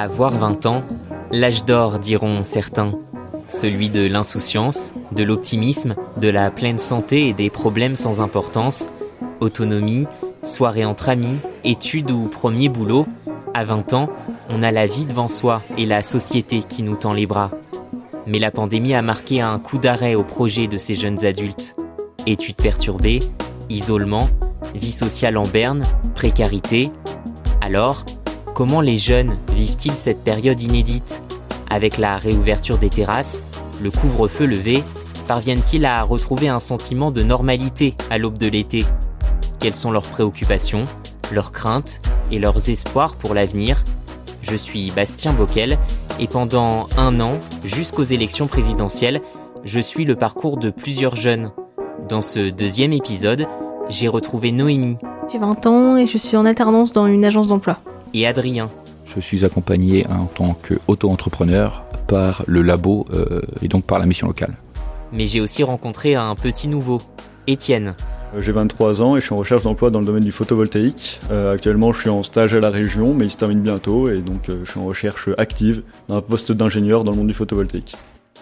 Avoir 20 ans, l'âge d'or diront certains. Celui de l'insouciance, de l'optimisme, de la pleine santé et des problèmes sans importance. Autonomie, soirée entre amis, études ou premier boulot. À 20 ans, on a la vie devant soi et la société qui nous tend les bras. Mais la pandémie a marqué un coup d'arrêt au projet de ces jeunes adultes. Études perturbées, isolement, vie sociale en berne, précarité. Alors, comment les jeunes vivent-ils cette période inédite Avec la réouverture des terrasses, le couvre-feu levé, parviennent-ils à retrouver un sentiment de normalité à l'aube de l'été Quelles sont leurs préoccupations, leurs craintes et leurs espoirs pour l'avenir Je suis Bastien Bockel et pendant un an, jusqu'aux élections présidentielles, je suis le parcours de plusieurs jeunes. Dans ce deuxième épisode, j'ai retrouvé Noémie. J'ai 20 ans et je suis en alternance dans une agence d'emploi. Et Adrien. Je suis accompagné en tant qu'auto-entrepreneur par le labo euh, et donc par la mission locale. Mais j'ai aussi rencontré un petit nouveau, Étienne. Euh, j'ai 23 ans et je suis en recherche d'emploi dans le domaine du photovoltaïque. Euh, actuellement, je suis en stage à la région, mais il se termine bientôt et donc euh, je suis en recherche active d'un poste d'ingénieur dans le monde du photovoltaïque.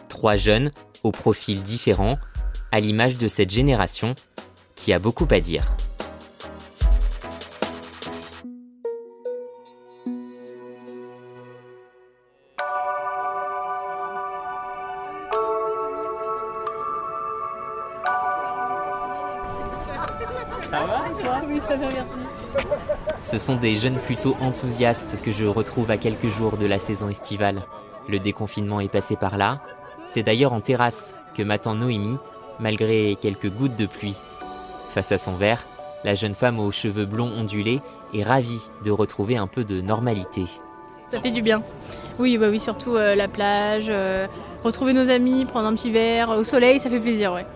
Trois jeunes, aux profils différents, à l'image de cette génération qui a beaucoup à dire. Ce sont des jeunes plutôt enthousiastes que je retrouve à quelques jours de la saison estivale. Le déconfinement est passé par là. C'est d'ailleurs en terrasse que m'attend Noémie, malgré quelques gouttes de pluie. Face à son verre, la jeune femme aux cheveux blonds ondulés est ravie de retrouver un peu de normalité. Ça fait du bien. Oui, bah oui, surtout euh, la plage, euh, retrouver nos amis, prendre un petit verre au soleil, ça fait plaisir, ouais.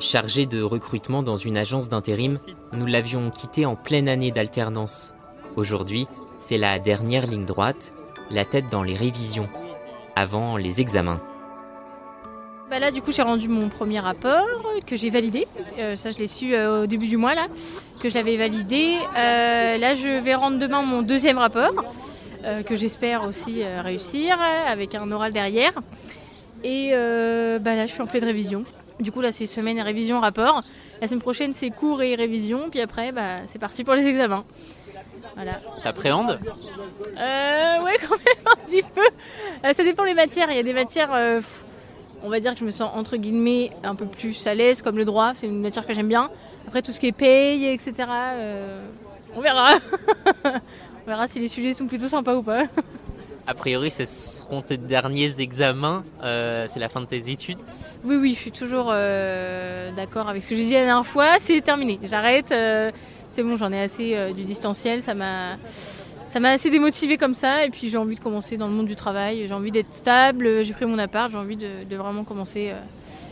Chargé de recrutement dans une agence d'intérim, nous l'avions quitté en pleine année d'alternance. Aujourd'hui, c'est la dernière ligne droite, la tête dans les révisions, avant les examens. Bah là, du coup, j'ai rendu mon premier rapport que j'ai validé. Euh, ça, je l'ai su euh, au début du mois, là, que j'avais validé. Euh, là, je vais rendre demain mon deuxième rapport, euh, que j'espère aussi euh, réussir, avec un oral derrière. Et euh, bah là, je suis en pleine révision. Du coup, là, c'est semaine révision, rapport. La semaine prochaine, c'est cours et révision. Puis après, bah, c'est parti pour les examens. Voilà. T'appréhendes Euh, ouais, quand même, un petit peu. Euh, ça dépend les matières. Il y a des matières, euh, on va dire que je me sens entre guillemets un peu plus à l'aise, comme le droit. C'est une matière que j'aime bien. Après, tout ce qui est paye, etc., euh, on verra. on verra si les sujets sont plutôt sympas ou pas. A priori, ce seront tes derniers examens, euh, c'est la fin de tes études. Oui, oui, je suis toujours euh, d'accord avec ce que j'ai dit la dernière fois. C'est terminé. J'arrête. euh, c'est bon, j'en ai assez du distanciel. Ça m'a, assez démotivé comme ça. Et puis j'ai envie de commencer dans le monde du travail. J'ai envie d'être stable. J'ai pris mon appart. J'ai envie de, vraiment commencer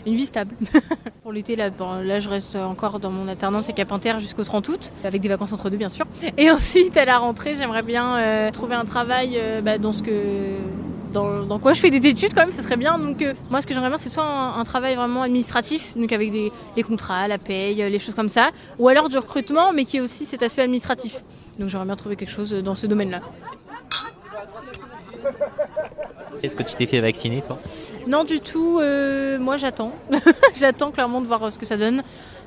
une vie stable. Pour l'été, là, bon, là, je reste encore dans mon alternance avec Capinter jusqu'au 30 août, avec des vacances entre deux, bien sûr. Et ensuite, à la rentrée, j'aimerais bien euh, trouver un travail euh, bah, dans ce que dans, quoi je fais des études quand même, ça serait bien. Donc euh, moi, ce que j'aimerais bien, c'est soit un, travail vraiment administratif, donc avec des, des contrats, la paye, les choses comme ça, ou alors du recrutement, mais qui ait aussi cet aspect administratif. Donc j'aimerais bien trouver quelque chose dans ce domaine-là. Est-ce que tu t'es fait vacciner, toi? Non, du tout. euh, moi, j'attends. j'attends clairement de voir euh, ce que ça donne.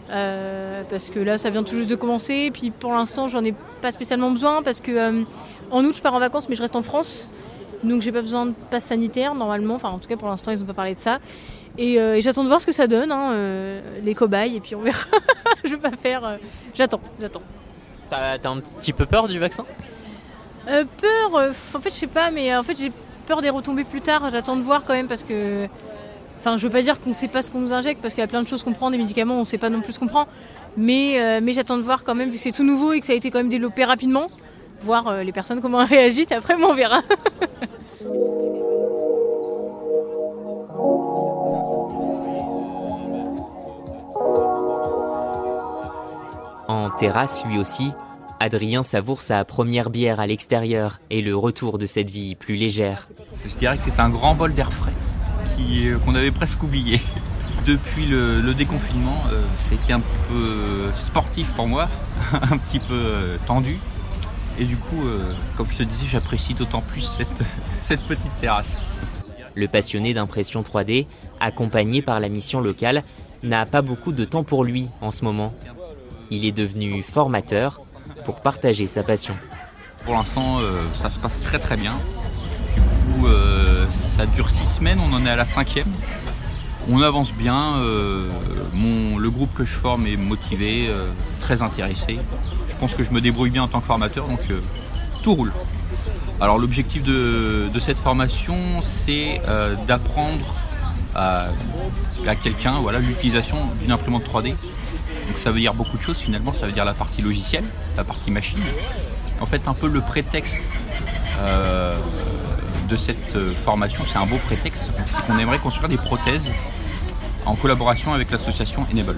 Euh, parce que là, ça vient tout juste de commencer. Et puis pour l'instant, j'en ai pas spécialement besoin parce que euh, en août, je pars en vacances, mais je reste en France. Donc j'ai pas besoin de passe sanitaire normalement. Enfin, en tout cas, pour l'instant, ils ont pas parlé de ça. Et, euh, et j'attends de voir ce que ça donne, hein, les cobayes. Et puis on verra. je vais pas faire. j'attends, j'attends. T'as t'as un petit peu peur du vaccin? Peur, en fait, je sais pas, mais en fait, j'ai peur des retombées plus tard. J'attends de voir quand même parce que. Enfin, je veux pas dire qu'on sait pas ce qu'on nous injecte parce qu'il y a plein de choses qu'on prend, des médicaments, on sait pas non plus ce qu'on prend. Mais, euh, mais j'attends de voir quand même, vu que c'est tout nouveau et que ça a été quand même développé rapidement, voir euh, les personnes comment elles réagissent. Après, on verra. En terrasse, lui aussi, Adrien savoure sa première bière à l'extérieur et le retour de cette vie plus légère. Je dirais que c'est un grand bol d'air frais qui, euh, qu'on avait presque oublié. Depuis le, le déconfinement, euh, c'était un peu euh, sportif pour moi, un petit peu tendu. Et du coup, euh, comme je te disais, j'apprécie d'autant plus cette, cette petite terrasse. Le passionné d'impression 3D, accompagné par la mission locale, n'a pas beaucoup de temps pour lui en ce moment. Il est devenu formateur pour partager sa passion. Pour l'instant, euh, ça se passe très très bien. Du coup, euh, ça dure six semaines, on en est à la cinquième. On avance bien. euh, le groupe que je forme est motivé, très intéressé. Je pense que je me débrouille bien en tant que formateur, donc tout roule. Alors l'objectif de, cette formation, c'est d'apprendre à, à quelqu'un voilà, l'utilisation d'une imprimante 3D. Donc ça veut dire beaucoup de choses finalement, ça veut dire la partie logicielle, la partie machine. En fait un peu le prétexte euh, de cette euh, formation, c'est un beau prétexte, c'est qu'on aimerait construire des prothèses en collaboration avec l'association Enable.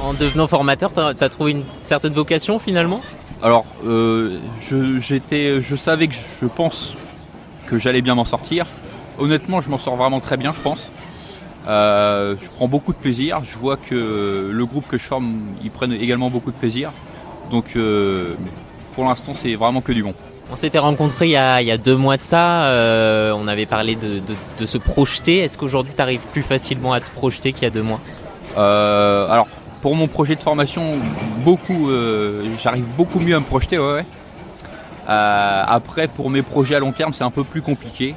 En devenant formateur, t'as as trouvé une certaine vocation finalement? Alors, euh, je savais que je pense que j'allais bien m'en sortir. Honnêtement, je m'en sors vraiment très bien, je pense. Euh, je prends beaucoup de plaisir. Je vois que le groupe que je forme, ils prennent également beaucoup de plaisir. Donc, euh, pour l'instant, c'est vraiment que du bon. On s'était rencontrés il y, a, il y a deux mois de ça, euh, on avait parlé de, de- de se projeter. Est-ce qu'aujourd'hui tu arrives plus facilement à te projeter qu'il y a deux mois? Alors, pour mon projet de formation, beaucoup, j'arrive beaucoup mieux à me projeter. Ouais, ouais. Après, pour mes projets à long terme, c'est un peu plus compliqué,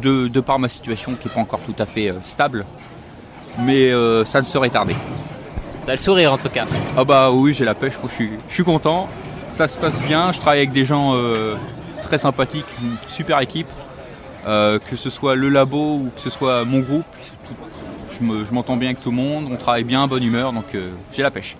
de, de par ma situation qui n'est pas encore tout à fait euh, stable. Mais euh, ça ne serait tardé. T'as le sourire en tout cas. Ah bah oui, j'ai la pêche, je suis, je suis content. Ça se passe bien, je travaille avec des gens euh, très sympathiques, une super équipe. Euh, que ce soit le labo ou que ce soit mon groupe, tout- je me- je m'entends bien avec tout le monde, on travaille bien, bonne humeur, donc j'ai la pêche.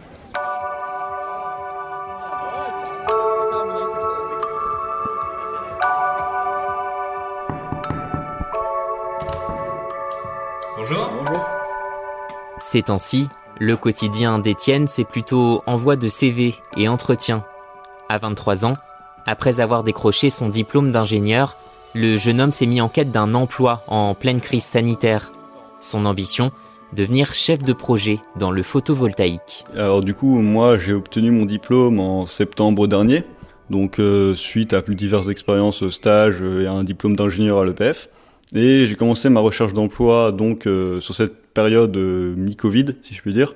Ces temps-ci, le quotidien d'Étienne, c'est plutôt envoi de CV et entretien. À 23 ans, après avoir décroché son diplôme d'ingénieur, le jeune homme s'est mis en quête d'un emploi en pleine crise sanitaire. Son ambition, devenir chef de projet dans le photovoltaïque. Alors du coup, moi j'ai obtenu mon diplôme en septembre dernier, donc euh, suite à plus diverses expériences, stages et un diplôme d'ingénieur à l'EPF. Et j'ai commencé ma recherche d'emploi donc euh, sur cette période euh, mi-Covid, si je puis dire,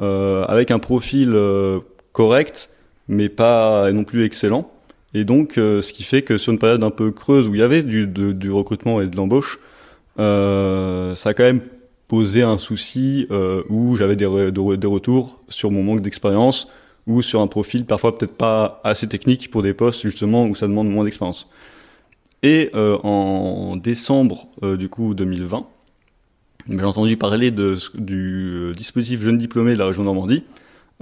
euh, avec un profil euh, correct, mais pas non plus excellent. Et donc, ce qui fait que sur une période un peu creuse où il y avait du, recrutement et de l'embauche, ça a quand même posé un souci où j'avais des, des retours sur mon manque d'expérience ou sur un profil parfois peut-être pas assez technique pour des postes justement où ça demande moins d'expérience. Et en décembre du coup 2020, j'ai entendu parler du euh, dispositif jeune diplômé de la région Normandie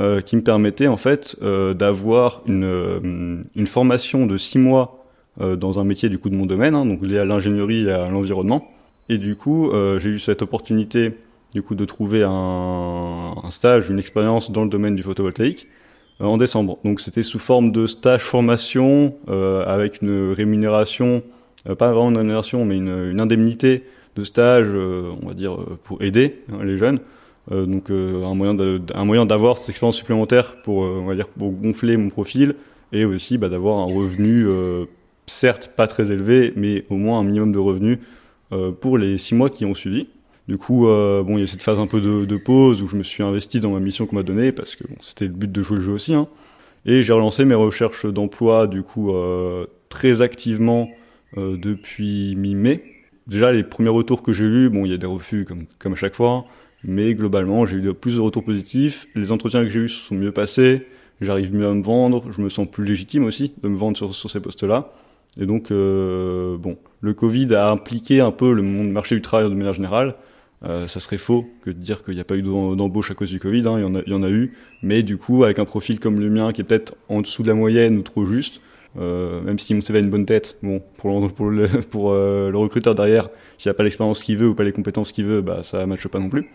euh, qui me permettait en fait euh, d'avoir une, formation de six mois dans un métier du coup de mon domaine, hein, donc lié à l'ingénierie et à l'environnement. Et du coup, j'ai eu cette opportunité du coup de trouver un, stage, une expérience dans le domaine du photovoltaïque en décembre. Donc c'était sous forme de stage formation avec une rémunération, pas vraiment une rémunération, mais une indemnité de stage, euh, on va dire euh, pour aider hein, les jeunes. Euh, donc un moyen un moyen d'avoir cette expérience supplémentaire pour on va dire pour gonfler mon profil et aussi bah, d'avoir un revenu certes pas très élevé mais au moins un minimum de revenus pour les six mois qui ont suivi. Du coup, euh, bon, il y a cette phase un peu de, de pause où je me suis investi dans ma mission qu'on m'a donnée parce que bon, c'était le but de jouer le jeu aussi. Hein. Et j'ai relancé mes recherches d'emploi du coup euh, très activement euh, depuis mi-mai. Déjà, les premiers retours que j'ai eus, bon, il y a des refus comme, comme à chaque fois, mais globalement, j'ai eu plus de retours positifs. Les entretiens que j'ai eus se sont mieux passés. J'arrive mieux à me vendre. Je me sens plus légitime aussi de me vendre sur, sur ces postes-là. Et donc, euh, bon, le Covid a impliqué un peu le marché du travail de manière générale. Euh, ça serait faux que de dire qu'il n'y a pas eu d'em- d'embauche à cause du Covid. hein, il y en a eu. Mais du coup, avec un profil comme le mien, qui est peut-être en dessous de la moyenne ou trop juste, euh, même si CV a une bonne tête, bon, pour le, euh, recruteur derrière, s'il n'a pas l'expérience qu'il veut ou pas les compétences qu'il veut, bah, ça ne matche pas non plus.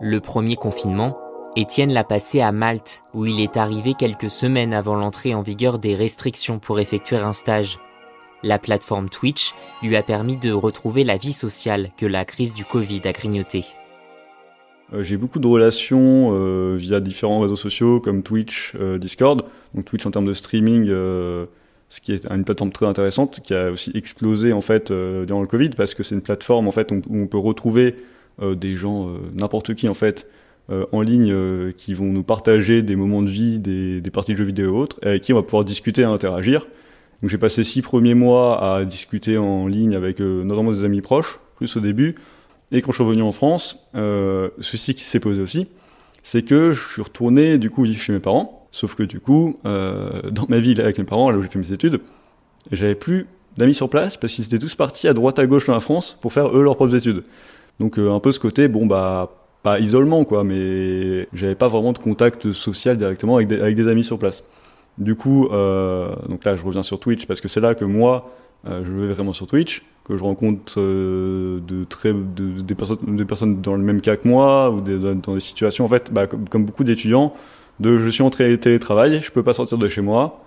Le premier confinement, Étienne l'a passé à Malte, où il est arrivé quelques semaines avant l'entrée en vigueur des restrictions pour effectuer un stage. La plateforme Twitch lui a permis de retrouver la vie sociale que la crise du Covid a grignotée. Euh, j'ai beaucoup de relations euh, via différents réseaux sociaux comme Twitch, euh, Discord. Donc Twitch en termes de streaming, ce qui est une plateforme très intéressante qui a aussi explosé en fait durant le Covid parce que c'est une plateforme en fait où on peut retrouver des gens, n'importe qui en fait, en ligne qui vont nous partager des moments de vie, des, parties de jeux vidéo et autres, avec qui on va pouvoir discuter et interagir. Donc j'ai passé six premiers mois à discuter en ligne avec notamment des amis proches, plus au début. Et quand je suis revenu en France, euh, ceci qui s'est posé aussi, c'est que je suis retourné du coup vivre chez mes parents. Sauf que du coup, euh, dans ma ville avec mes parents, là où j'ai fait mes études, j'avais plus d'amis sur place parce qu'ils étaient tous partis à droite à gauche dans la France pour faire eux leurs propres études. Donc euh, un peu ce côté, bon bah pas isolement quoi, mais j'avais pas vraiment de contact social directement avec des, amis sur place. Du coup, donc là je reviens sur Twitch parce que c'est là que moi je vais vraiment sur Twitch, que je rencontre euh, de très, de, des, personnes, des personnes dans le même cas que moi, ou dans des situations, en fait, bah, comme, beaucoup d'étudiants, de je suis en télétravail, je peux pas sortir de chez moi,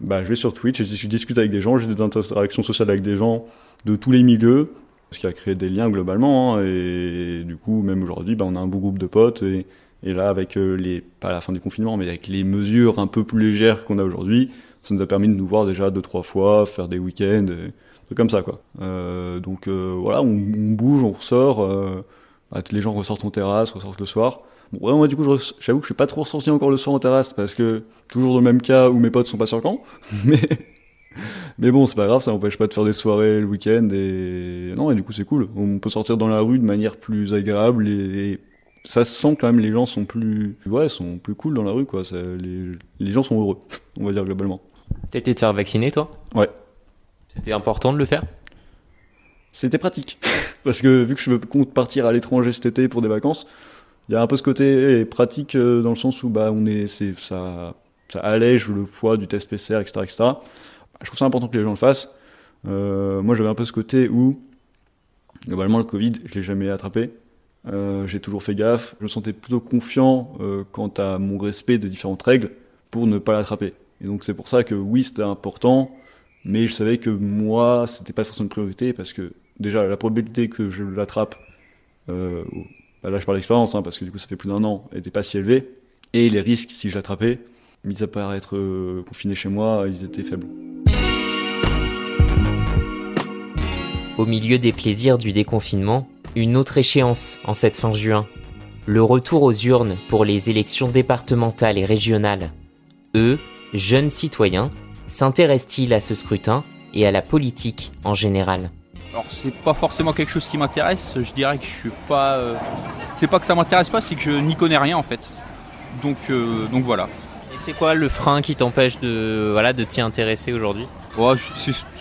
bah, je vais sur Twitch, je discute avec des gens, j'ai des interactions sociales avec des gens de tous les milieux, ce qui a créé des liens globalement, hein, et du coup, même aujourd'hui, bah, on a un beau groupe de potes, et là, avec euh, les, pas la fin du confinement, mais avec les mesures un peu plus légères qu'on a aujourd'hui, ça nous a permis de nous voir déjà deux trois fois, faire des week-ends, trucs comme ça quoi. Euh, donc euh, voilà, on, bouge, on ressort. Euh, bah, les gens ressortent en terrasse, ressortent le soir. Bon, moi du coup, j'avoue que je suis pas trop ressorti encore le soir en terrasse parce que toujours dans le même cas où mes potes sont pas sur camp. mais mais bon, c'est pas grave, ça n'empêche pas de faire des soirées le week-end et non, et du coup c'est cool. On peut sortir dans la rue de manière plus agréable et, ça se sent quand même les gens sont plus ouais sont plus cool dans la rue quoi les, les gens sont heureux on va dire globalement T'as été te faire vacciner, toi? Ouais. C'était important de le faire? C'était pratique. Parce que vu que je compte partir à l'étranger cet été pour des vacances, il y a un peu ce côté pratique euh, dans le sens où bah, on est, c'est, ça, ça allège le poids du test PCR, etc. etc. Je trouve ça important que les gens le fassent. Euh, moi, j'avais un peu ce côté où, globalement, le Covid, je l'ai jamais attrapé. Euh, j'ai toujours fait gaffe. Je me sentais plutôt confiant quant à mon respect de différentes règles pour ne pas l'attraper. Et donc c'est pour ça que oui, c'était important, mais je savais que moi, c'était pas forcément une priorité parce que déjà la probabilité que je l'attrape, euh, bah là je parle d'expérience, hein, parce que du coup ça fait plus d'un an, n'était pas si élevée, et les risques si je l'attrapais, mis à part être euh, confiné chez moi, ils étaient faibles. Au milieu des plaisirs du déconfinement, une autre échéance en cette fin juin. Le retour aux urnes pour les élections départementales et régionales. Eux, jeune citoyen, s'intéresse-t-il à ce scrutin et à la politique en général? Alors c'est pas forcément quelque chose qui m'intéresse, je dirais que je suis pas... Euh, c'est pas que ça m'intéresse pas, c'est que je n'y connais rien en fait. Donc, euh, donc voilà. Et c'est quoi le frein qui t'empêche de, voilà, de t'y intéresser aujourd'hui?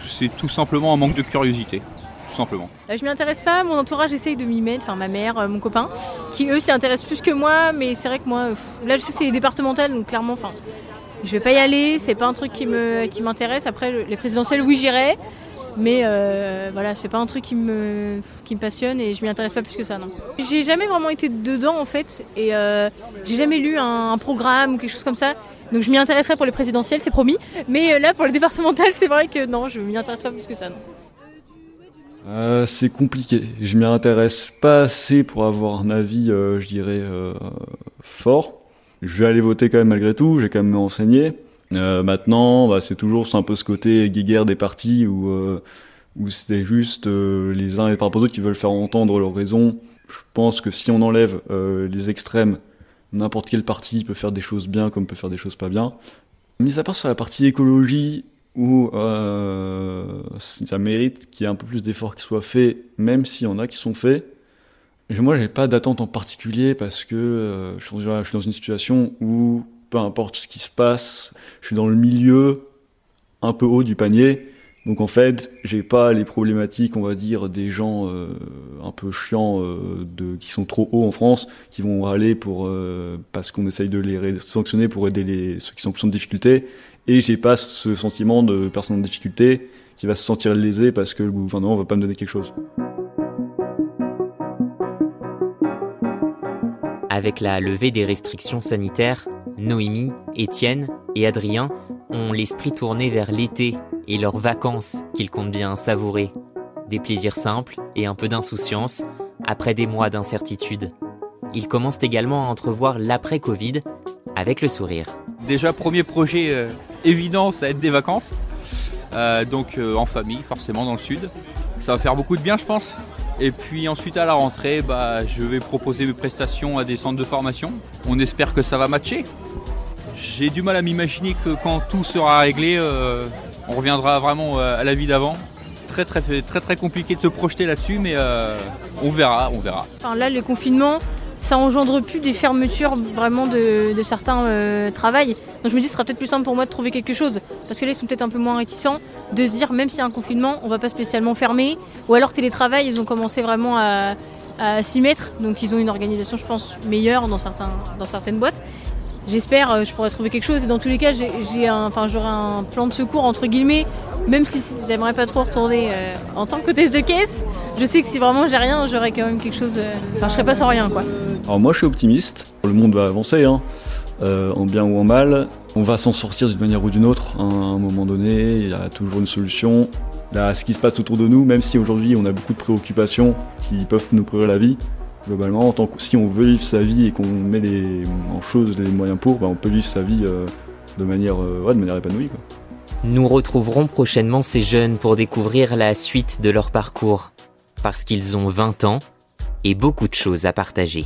C'est tout simplement un manque de curiosité. Tout simplement. Euh, je m'y intéresse pas, mon entourage essaye de m'y mettre, enfin ma mère, mon copain, qui eux s'y intéressent plus que moi, mais c'est vrai que moi, là je sais que c'est départemental, donc clairement, enfin, je vais pas y aller, c'est pas un truc qui me qui m'intéresse. Après les présidentielles, oui, j'irai, mais euh, voilà, c'est pas un truc qui me qui me passionne et je m'y intéresse pas plus que ça, non. J'ai jamais vraiment été dedans en fait et euh, j'ai jamais lu un, programme ou quelque chose comme ça. Donc je m'y intéresserai pour les présidentielles, c'est promis. Mais euh, là, pour le départemental, c'est vrai que non, je m'y intéresse pas plus que ça, non. C'est compliqué. Je m'y intéresse pas assez pour avoir un avis, je dirais, fort je vais aller voter quand même malgré tout, j'ai quand même me renseigner. Euh, maintenant, bah, c'est toujours un peu ce côté guéguerre des partis où, euh, c'est juste euh, les uns et par aux autres qui veulent faire entendre leurs raisons. Je pense que si on enlève euh, les extrêmes, n'importe quel parti peut faire des choses bien comme peut faire des choses pas bien. Mais ça part sur la partie écologie où ça mérite qu'il y ait un peu plus d'efforts qui soient faits, même s'il y en a qui sont faits. Et moi, j'ai pas d'attente en particulier parce que euh, je, suis, dans une situation où, peu importe ce qui se passe, je suis dans le milieu un peu haut du panier. Donc en fait, j'ai pas les problématiques, on va dire, des gens euh, un peu chiants euh, qui sont trop hauts en France, qui vont râler pour parce qu'on essaye de les sanctionner pour aider les, ceux qui sont en difficulté. Et j'ai pas ce sentiment de personne en difficulté qui va se sentir lésé parce que le gouvernement va pas me donner quelque chose. Avec la levée des restrictions sanitaires, Noémie, Étienne et Adrien ont l'esprit tourné vers l'été et leurs vacances qu'ils comptent bien savourer. Des plaisirs simples et un peu d'insouciance après des mois d'incertitude. ils commencent également à entrevoir l'après-Covid avec le sourire. Déjà, premier projet euh, évident, ça va être des vacances. Euh, donc euh, en famille, forcément, dans le sud. Ça va faire beaucoup de bien, je pense. Et puis ensuite, à la rentrée, bah, je vais proposer mes prestations à des centres de formation. On espère que ça va matcher. J'ai du mal à m'imaginer que quand tout sera réglé, on reviendra vraiment à la vie d'avant. Très très très très compliqué de se projeter là-dessus, mais on verra, on verra. Enfin, là, le confinement, ça engendre plus des fermetures vraiment de, certains euh, travails. Donc je me dis, ce sera peut-être plus simple pour moi de trouver quelque chose. Parce que là, ils sont peut-être un peu moins réticents de se dire, même s'il y a un confinement, on va pas spécialement fermer. Ou alors télétravail, ils ont commencé vraiment à, s'y mettre. Donc ils ont une organisation, je pense, meilleure dans, certains, dans certaines boîtes. J'espère, euh, je pourrais trouver quelque chose. Et dans tous les cas, j'ai enfin, j'aurai un plan de secours entre guillemets. Même si j'aimerais pas trop retourner euh, en tant qu'hôtesse de caisse, je sais que si vraiment j'ai rien, j'aurai quand même quelque chose. Enfin, je serai pas sans rien, quoi. Alors moi je suis optimiste, le monde va avancer, hein. euh, en bien ou en mal, on va s'en sortir d'une manière ou d'une autre, hein. à un moment donné, il y a toujours une solution. Là, ce qui se passe autour de nous, même si aujourd'hui on a beaucoup de préoccupations qui peuvent nous pourrir la vie, globalement, en tant que, si on veut vivre sa vie et qu'on met les, en chose les moyens pour, bah, on peut vivre sa vie euh, de, manière, euh, de manière épanouie. Nous retrouverons prochainement ces jeunes pour découvrir la suite de leur parcours, parce qu'ils ont 20 ans et beaucoup de choses à partager.